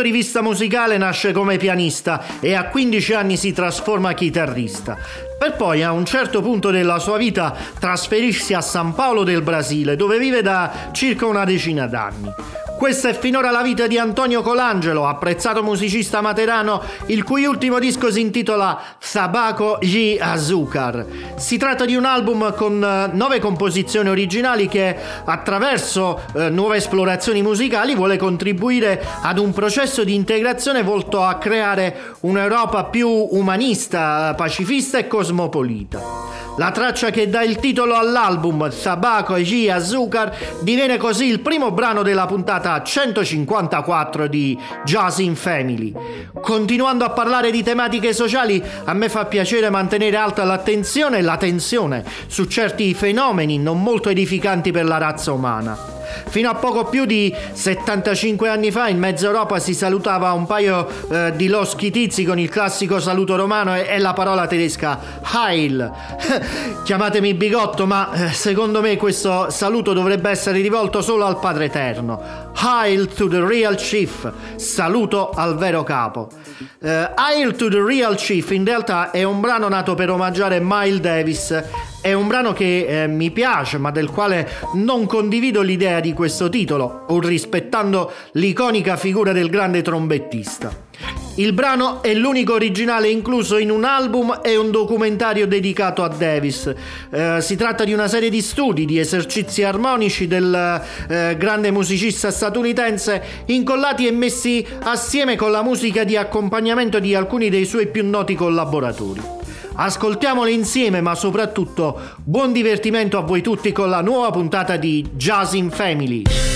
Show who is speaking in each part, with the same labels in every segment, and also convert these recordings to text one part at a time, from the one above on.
Speaker 1: Punto di vista musicale nasce come pianista e a 15 anni si trasforma chitarrista, per poi a un certo punto della sua vita trasferirsi a San Paolo del Brasile, dove vive da circa una decina d'anni. Questa è finora la vita di Antonio Colangelo, apprezzato musicista materano, il cui ultimo disco si intitola Sabaco y Azúcar. Si tratta di un album con eh, nove composizioni originali che, attraverso eh, nuove esplorazioni musicali, vuole contribuire ad un processo di integrazione volto a creare un'Europa più umanista, pacifista e cosmopolita. La traccia che dà il titolo all'album, Tabaco e G Azúcar, diviene così il primo brano della puntata 154 di Jazz in Family. Continuando a parlare di tematiche sociali, a me fa piacere mantenere alta l'attenzione e la tensione su certi fenomeni non molto edificanti per la razza umana. Fino a poco più di 75 anni fa in mezza Europa si salutava un paio eh, di loschi tizi con il classico saluto romano e, e la parola tedesca Heil. Chiamatemi bigotto, ma eh, secondo me questo saluto dovrebbe essere rivolto solo al Padre Eterno. Heil to the Real Chief, saluto al vero capo. Uh, Hail to the Real Chief in realtà è un brano nato per omaggiare Miles Davis. È un brano che eh, mi piace, ma del quale non condivido l'idea di questo titolo, pur rispettando l'iconica figura del grande trombettista. Il brano è l'unico originale incluso in un album e un documentario dedicato a Davis. Eh, si tratta di una serie di studi, di esercizi armonici del eh, grande musicista statunitense incollati e messi assieme con la musica di accompagnamento di alcuni dei suoi più noti collaboratori. Ascoltiamoli insieme, ma soprattutto buon divertimento a voi tutti con la nuova puntata di Jazz in Family.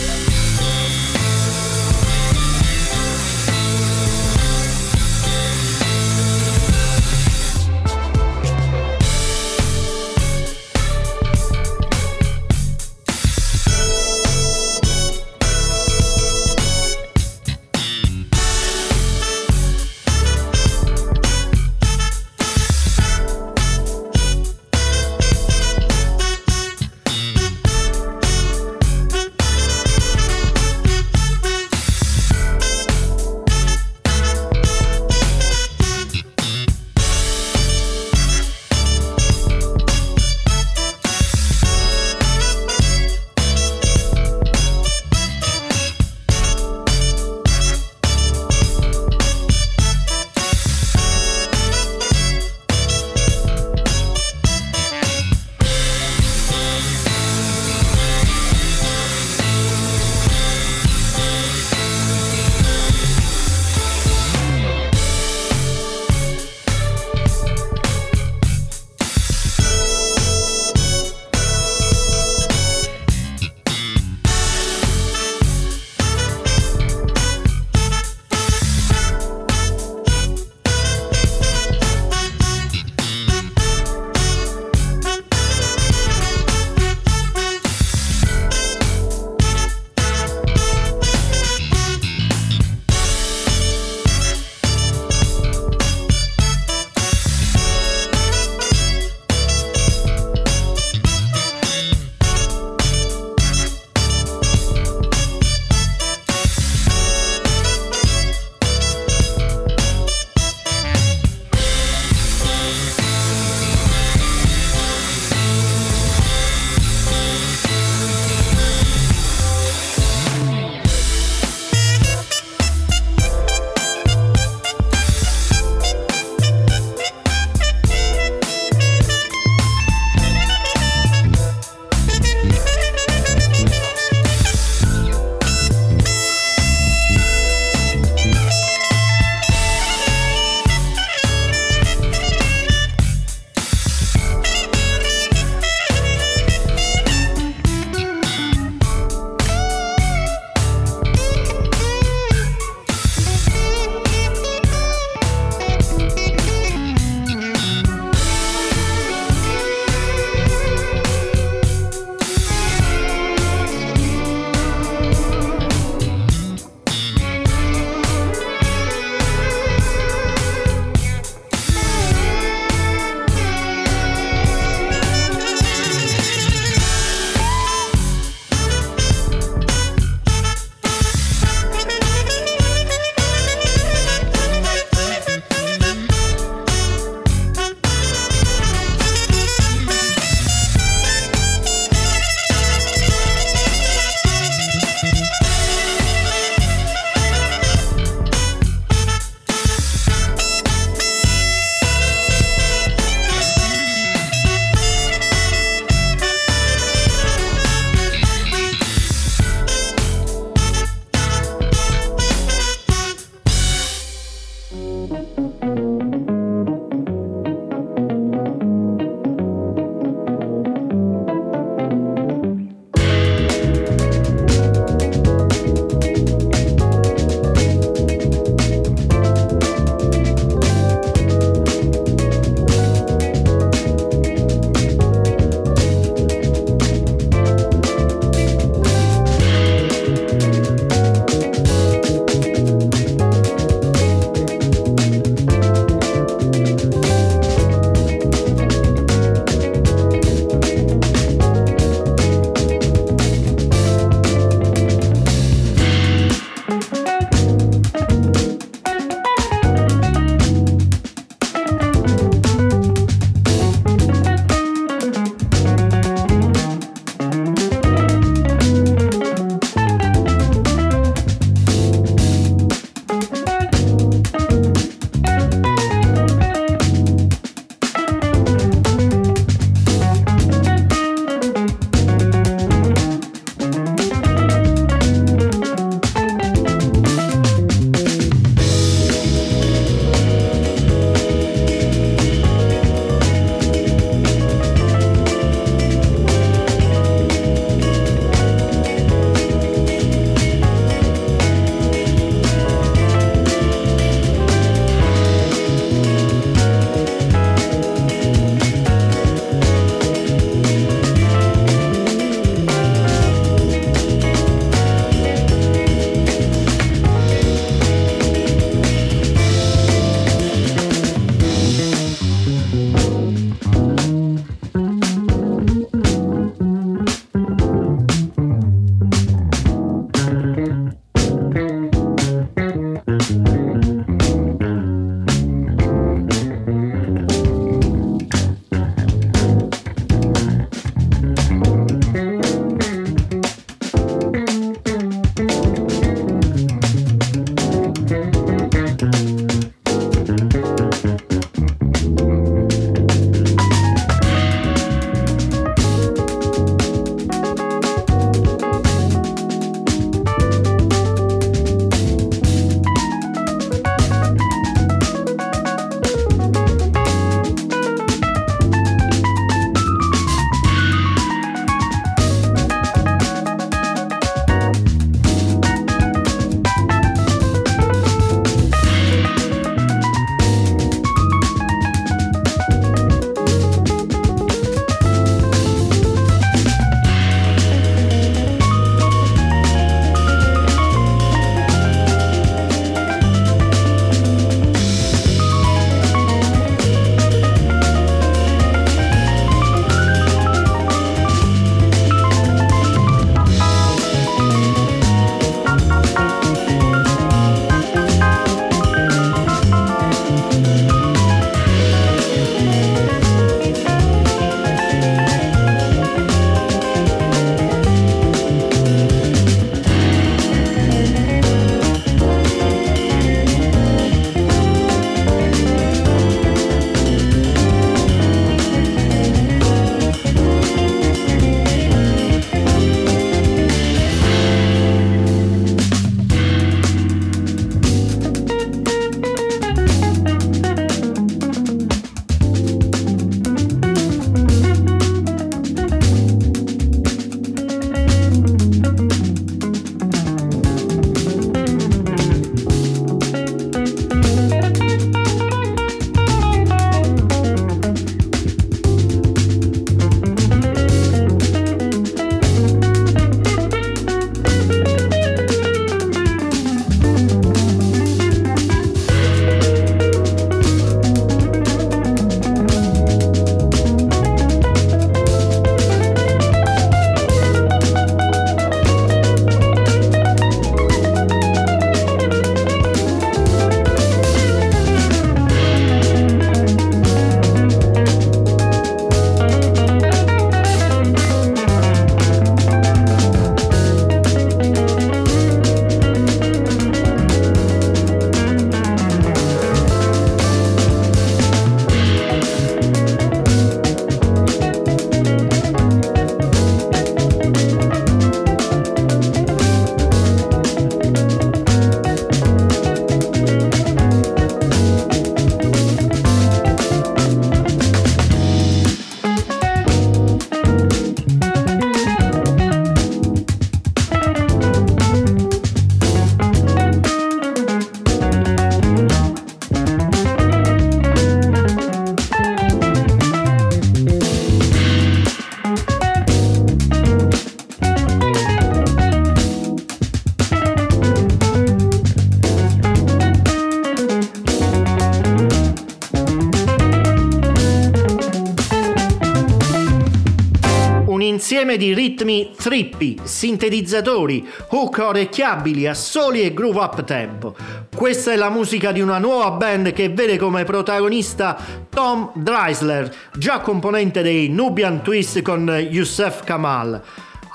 Speaker 1: Insieme di ritmi trippy, sintetizzatori, hook orecchiabili, assoli e groove up tempo. Questa è la musica di una nuova band che vede come protagonista Tom Dreisler, già componente dei Nubian Twist con Youssef Kamal.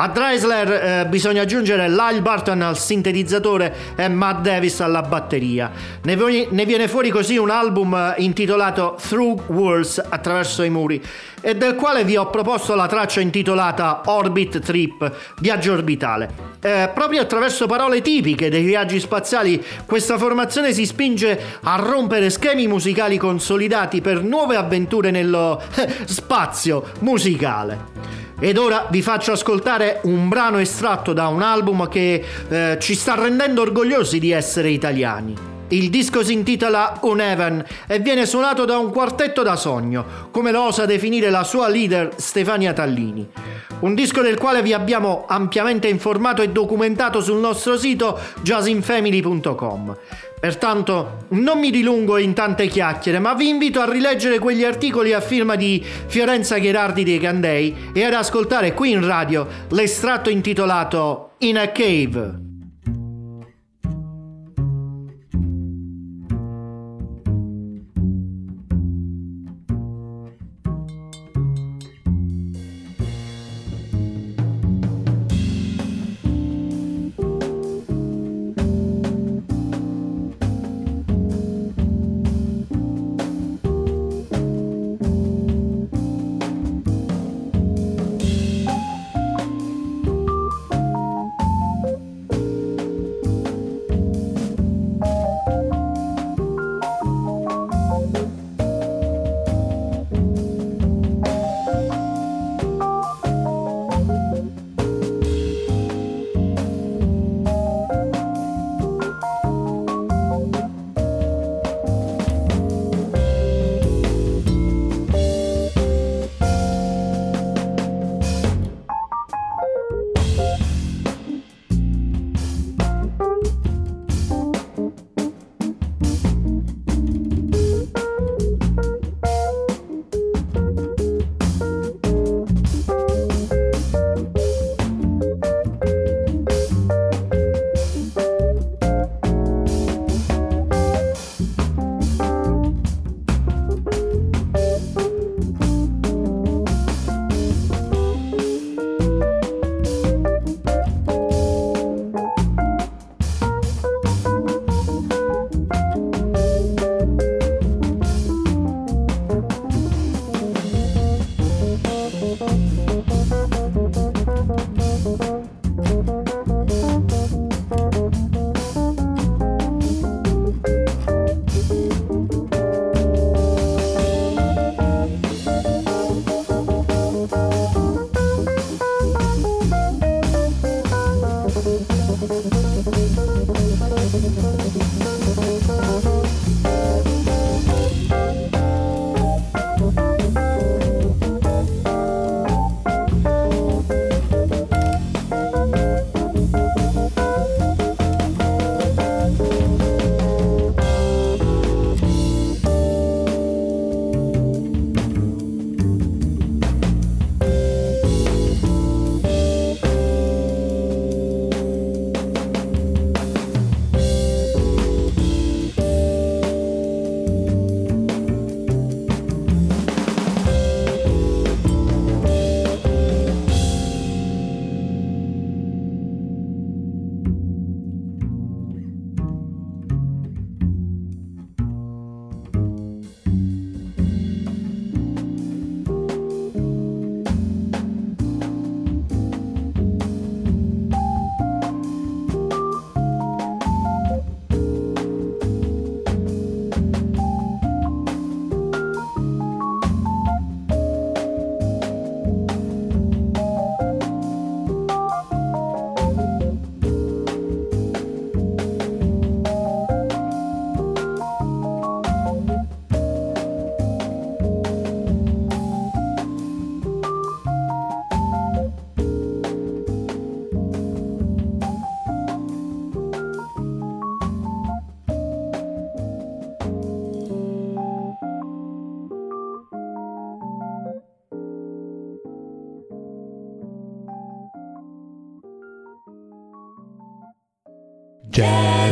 Speaker 1: A Dreisler eh, bisogna aggiungere Lyle Barton al sintetizzatore e Matt Davis alla batteria. Ne, ne viene fuori così un album eh, intitolato Through Walls attraverso i muri e del quale vi ho proposto la traccia intitolata Orbit Trip, viaggio orbitale. Eh, proprio attraverso parole tipiche dei viaggi spaziali, questa formazione si spinge a rompere schemi musicali consolidati per nuove avventure nello spazio musicale. Ed ora vi faccio ascoltare un brano estratto da un album che eh, ci sta rendendo orgogliosi di essere italiani. Il disco si intitola Uneven e viene suonato da un quartetto da sogno, come lo osa definire la sua leader Stefania Tallini. Un disco del quale vi abbiamo ampiamente informato e documentato sul nostro sito jazzinfamily.com. Pertanto non mi dilungo in tante chiacchiere, ma vi invito a rileggere quegli articoli a firma di Fiorenza Gherardi dei Candei e ad ascoltare qui in radio l'estratto intitolato In a Cave.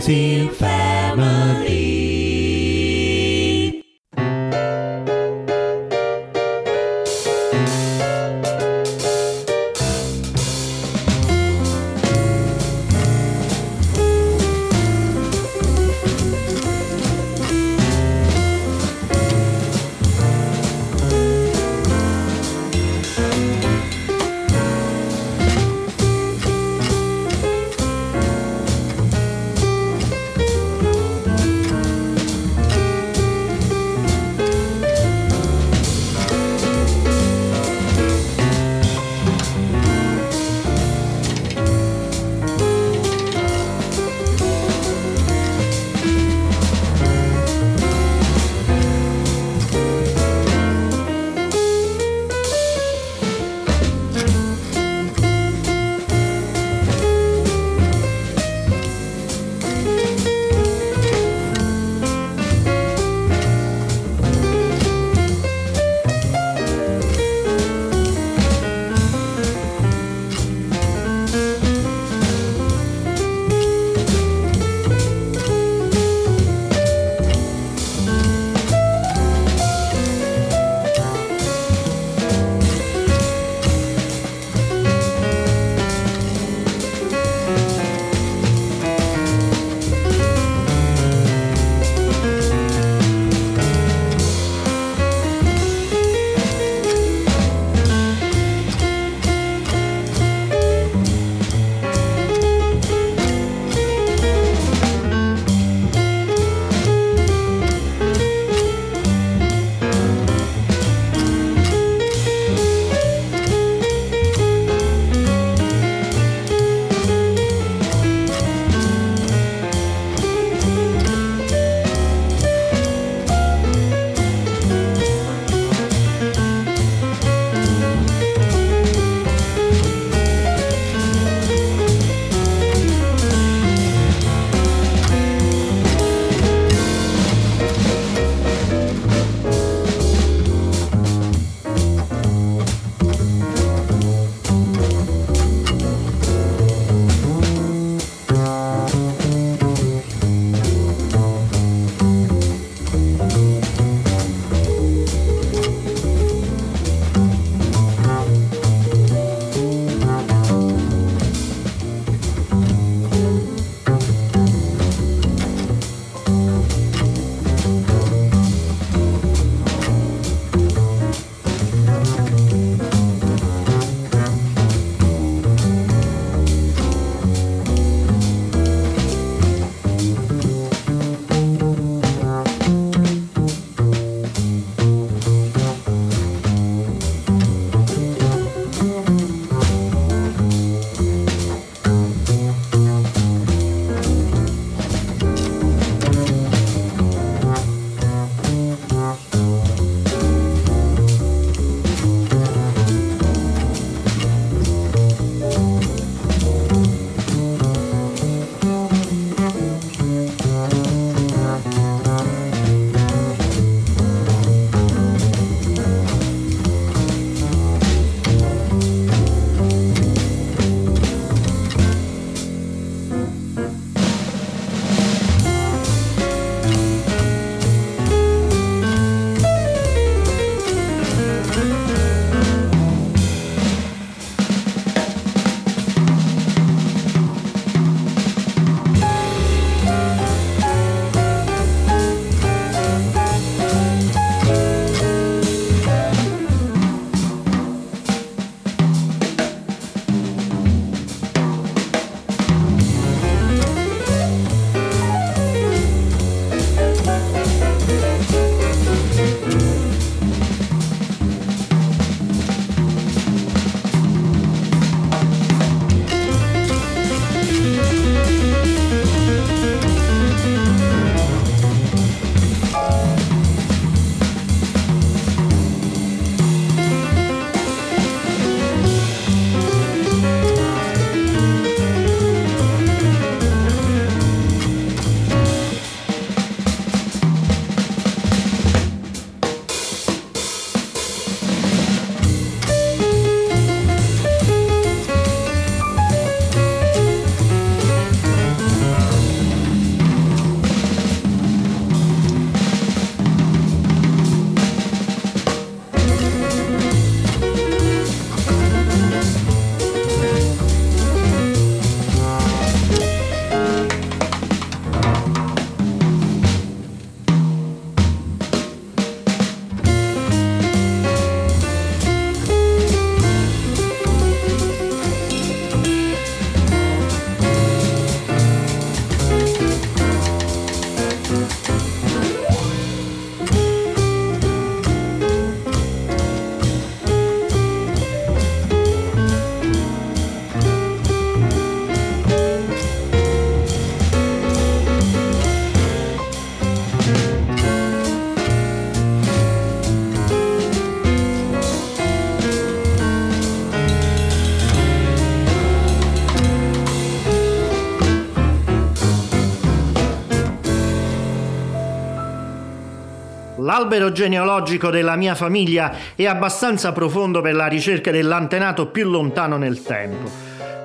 Speaker 2: Jazzy Family.
Speaker 1: L'albero genealogico della mia famiglia è abbastanza profondo per la ricerca dell'antenato più lontano nel tempo.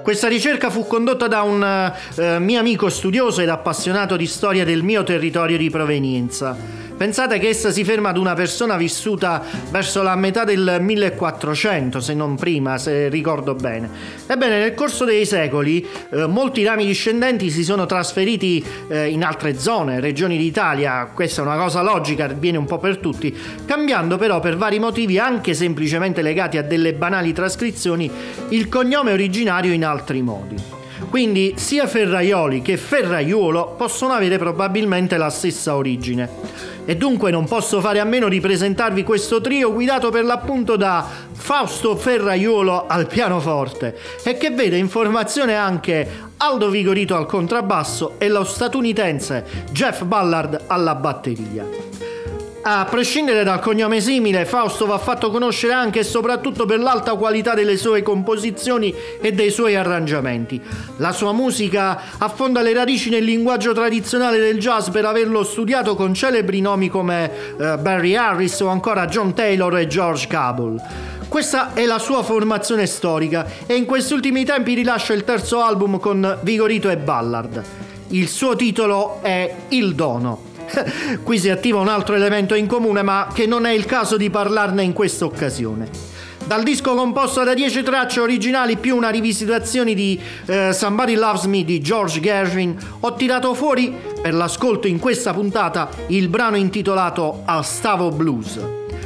Speaker 1: Questa ricerca fu condotta da un eh, mio amico studioso ed appassionato di storia del mio territorio di provenienza. Pensate che essa si ferma ad una persona vissuta verso la metà del 1400, se non prima, se ricordo bene. Ebbene, nel corso dei secoli eh, molti rami discendenti si sono trasferiti eh, in altre zone, regioni d'Italia, questa è una cosa logica, viene un po' per tutti, cambiando però per vari motivi, anche semplicemente legati a delle banali trascrizioni, il cognome originario in altri modi. Quindi sia Ferraioli che Ferraiuolo possono avere probabilmente la stessa origine e dunque non posso fare a meno di presentarvi questo trio guidato per l'appunto da Fausto Ferraiuolo al pianoforte e che vede in formazione anche Aldo Vigorito al contrabbasso e lo statunitense Jeff Ballard alla batteria. A prescindere dal cognome simile, Fausto va fatto conoscere anche e soprattutto per l'alta qualità delle sue composizioni e dei suoi arrangiamenti. La sua musica affonda le radici nel linguaggio tradizionale del jazz per averlo studiato con celebri nomi come uh, Barry Harris o ancora John Taylor e George Cable. Questa è la sua formazione storica e in questi ultimi tempi rilascia il terzo album con Vigorito e Ballard. Il suo titolo è Il Dono. Qui si attiva un altro elemento in comune, ma che non è il caso di parlarne in questa occasione. Dal disco composto da 10 tracce originali più una rivisitazione di uh, Somebody Loves Me di George Gershwin, ho tirato fuori per l'ascolto in questa puntata il brano intitolato Alstavo Blues.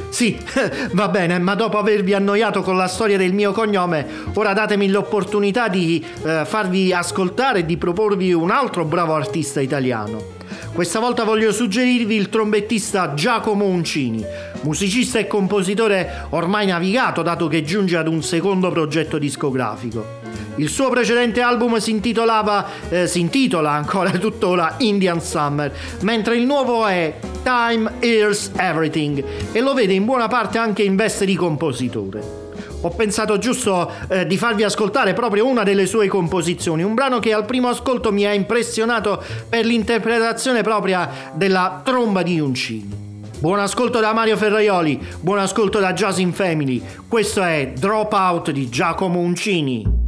Speaker 1: Sì, va bene, ma dopo avervi annoiato con la storia del mio cognome, ora datemi l'opportunità di uh, farvi ascoltare e di proporvi un altro bravo artista italiano. Questa volta voglio suggerirvi il trombettista Giacomo Uncini, musicista e compositore ormai navigato dato che giunge ad un secondo progetto discografico. Il suo precedente album si, eh, si intitola ancora tuttora Indian Summer, mentre il nuovo è Time Hears Everything e lo vede in buona parte anche in veste di compositore ho pensato giusto eh, di farvi ascoltare proprio una delle sue composizioni, un brano che al primo ascolto mi ha impressionato per l'interpretazione propria della tromba di Uncini. Buon ascolto da Mario Ferraioli, buon ascolto da Jazz in Family. Questo è Dropout di Giacomo Uncini.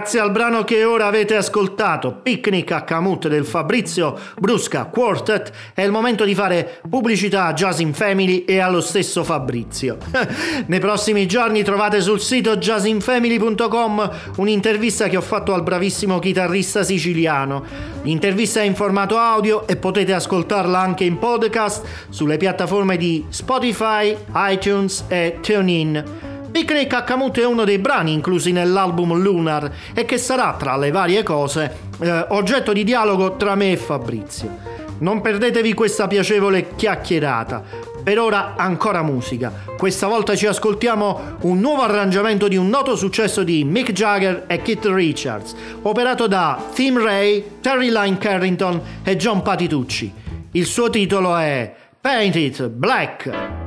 Speaker 1: Grazie al brano che ora avete ascoltato, Picnic a Camut del Fabrizio Brusca Quartet, è il momento di fare pubblicità a Jazz in Family e allo stesso Fabrizio. Nei prossimi giorni trovate sul sito jazzinfamily.com un'intervista che ho fatto al bravissimo chitarrista siciliano. L'intervista è in formato audio e potete ascoltarla anche in podcast sulle piattaforme di Spotify, iTunes e TuneIn. Picnic a Camut è uno dei brani inclusi nell'album Lunar e che sarà, tra le varie cose, eh, oggetto di dialogo tra me e Fabrizio. Non perdetevi questa piacevole chiacchierata. Per ora ancora musica. Questa volta ci ascoltiamo un nuovo arrangiamento di un noto successo di Mick Jagger e Keith Richards, operato da Tim Ray, Terry Lyne Carrington e John Patitucci. Il suo titolo è Paint It Black.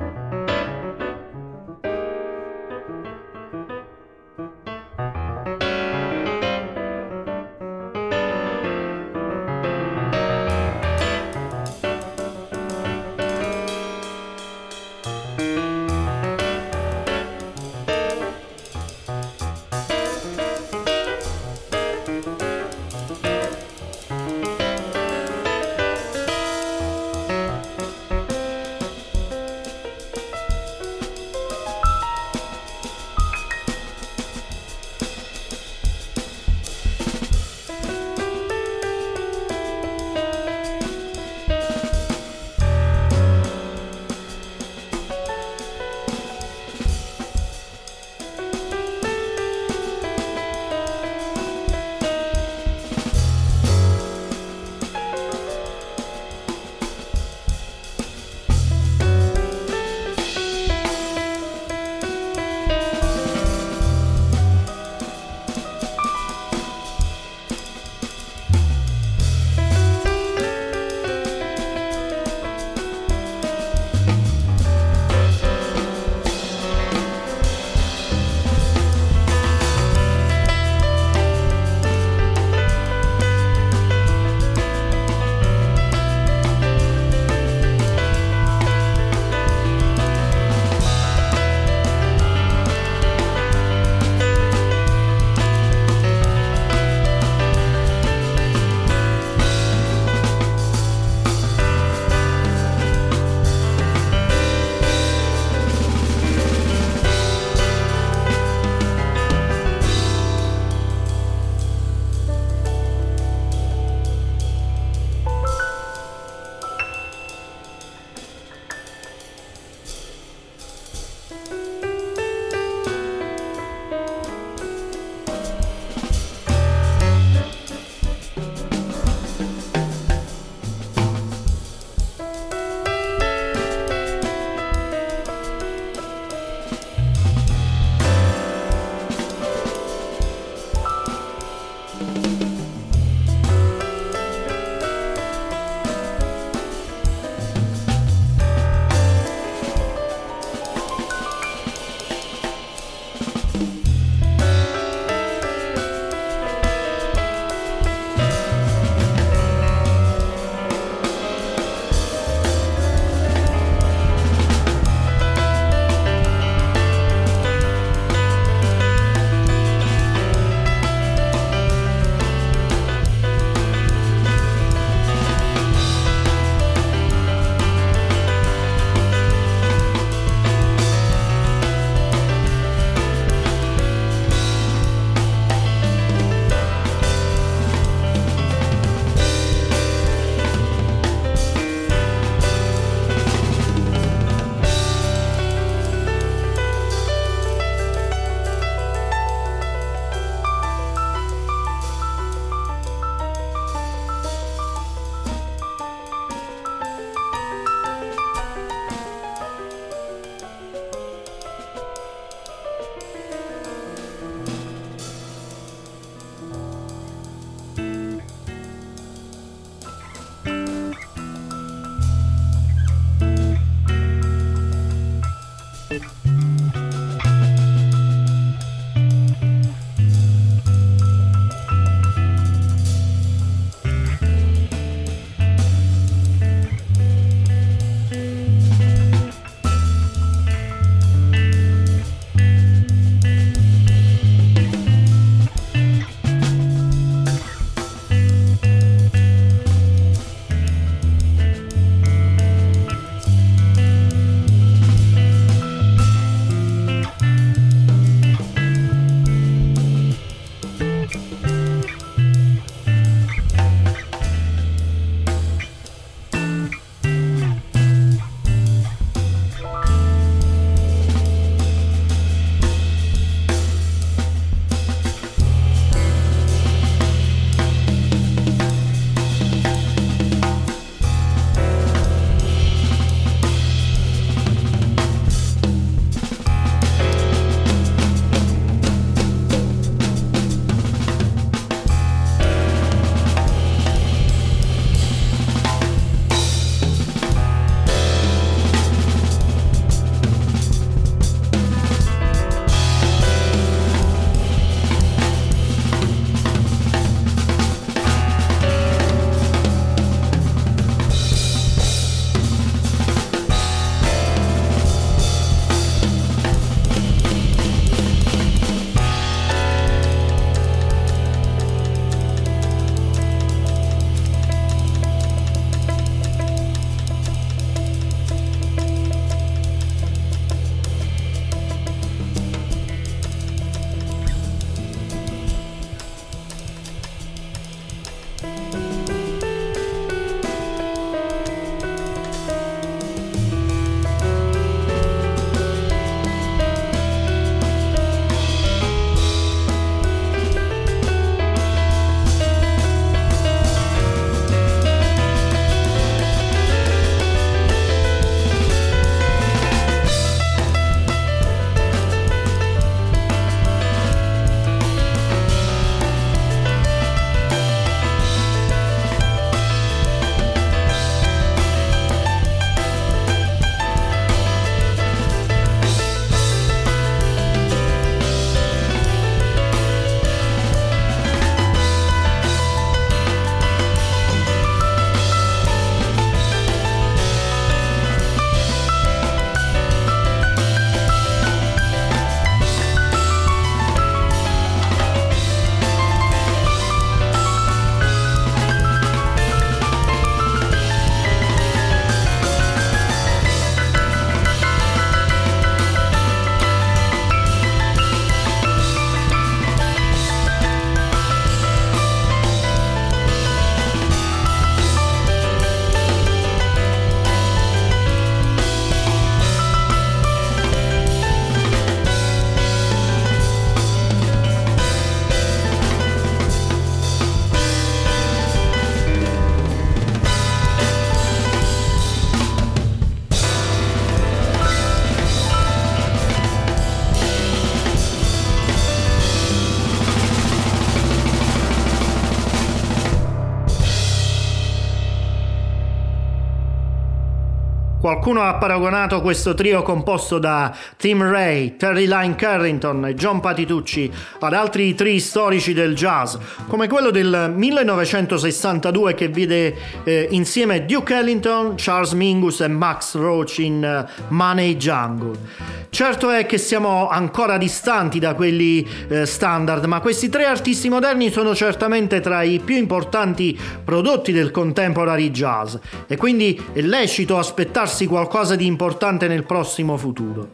Speaker 1: Qualcuno ha paragonato questo trio composto da Tim Ray, Terry Lyne Carrington e John Patitucci ad altri tri storici del jazz, come quello del 1962 che vide eh, insieme Duke Ellington, Charles Mingus e Max Roach in uh, Money Jungle. Certo è che siamo ancora distanti da quelli eh, standard, ma questi tre artisti moderni sono certamente tra i più importanti prodotti del contemporary jazz e quindi è lecito aspettarsi qualcosa di importante nel prossimo futuro.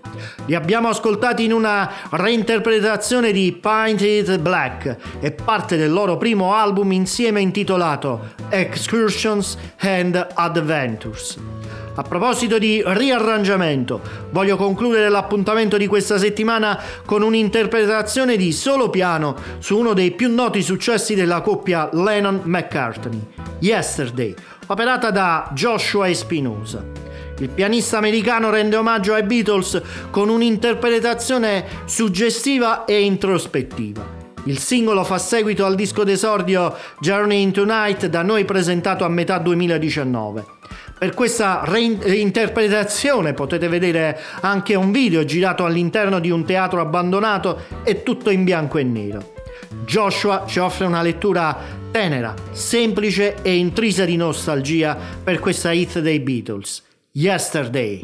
Speaker 1: Li abbiamo ascoltati in una reinterpretazione di Painted Black e parte del loro primo album insieme intitolato Excursions and Adventures. A proposito di riarrangiamento, voglio concludere l'appuntamento di questa settimana con un'interpretazione di solo piano su uno dei più noti successi della coppia Lennon-McCartney, Yesterday, operata da Joshua Espinosa. Il pianista americano rende omaggio ai Beatles con un'interpretazione suggestiva e introspettiva. Il singolo fa seguito al disco d'esordio Journey into Night da noi presentato a metà 2019. Per questa reinterpretazione potete vedere anche un video girato all'interno di un teatro abbandonato e tutto in bianco e nero. Joshua ci offre una lettura tenera, semplice e intrisa di nostalgia per questa hit dei Beatles, Yesterday.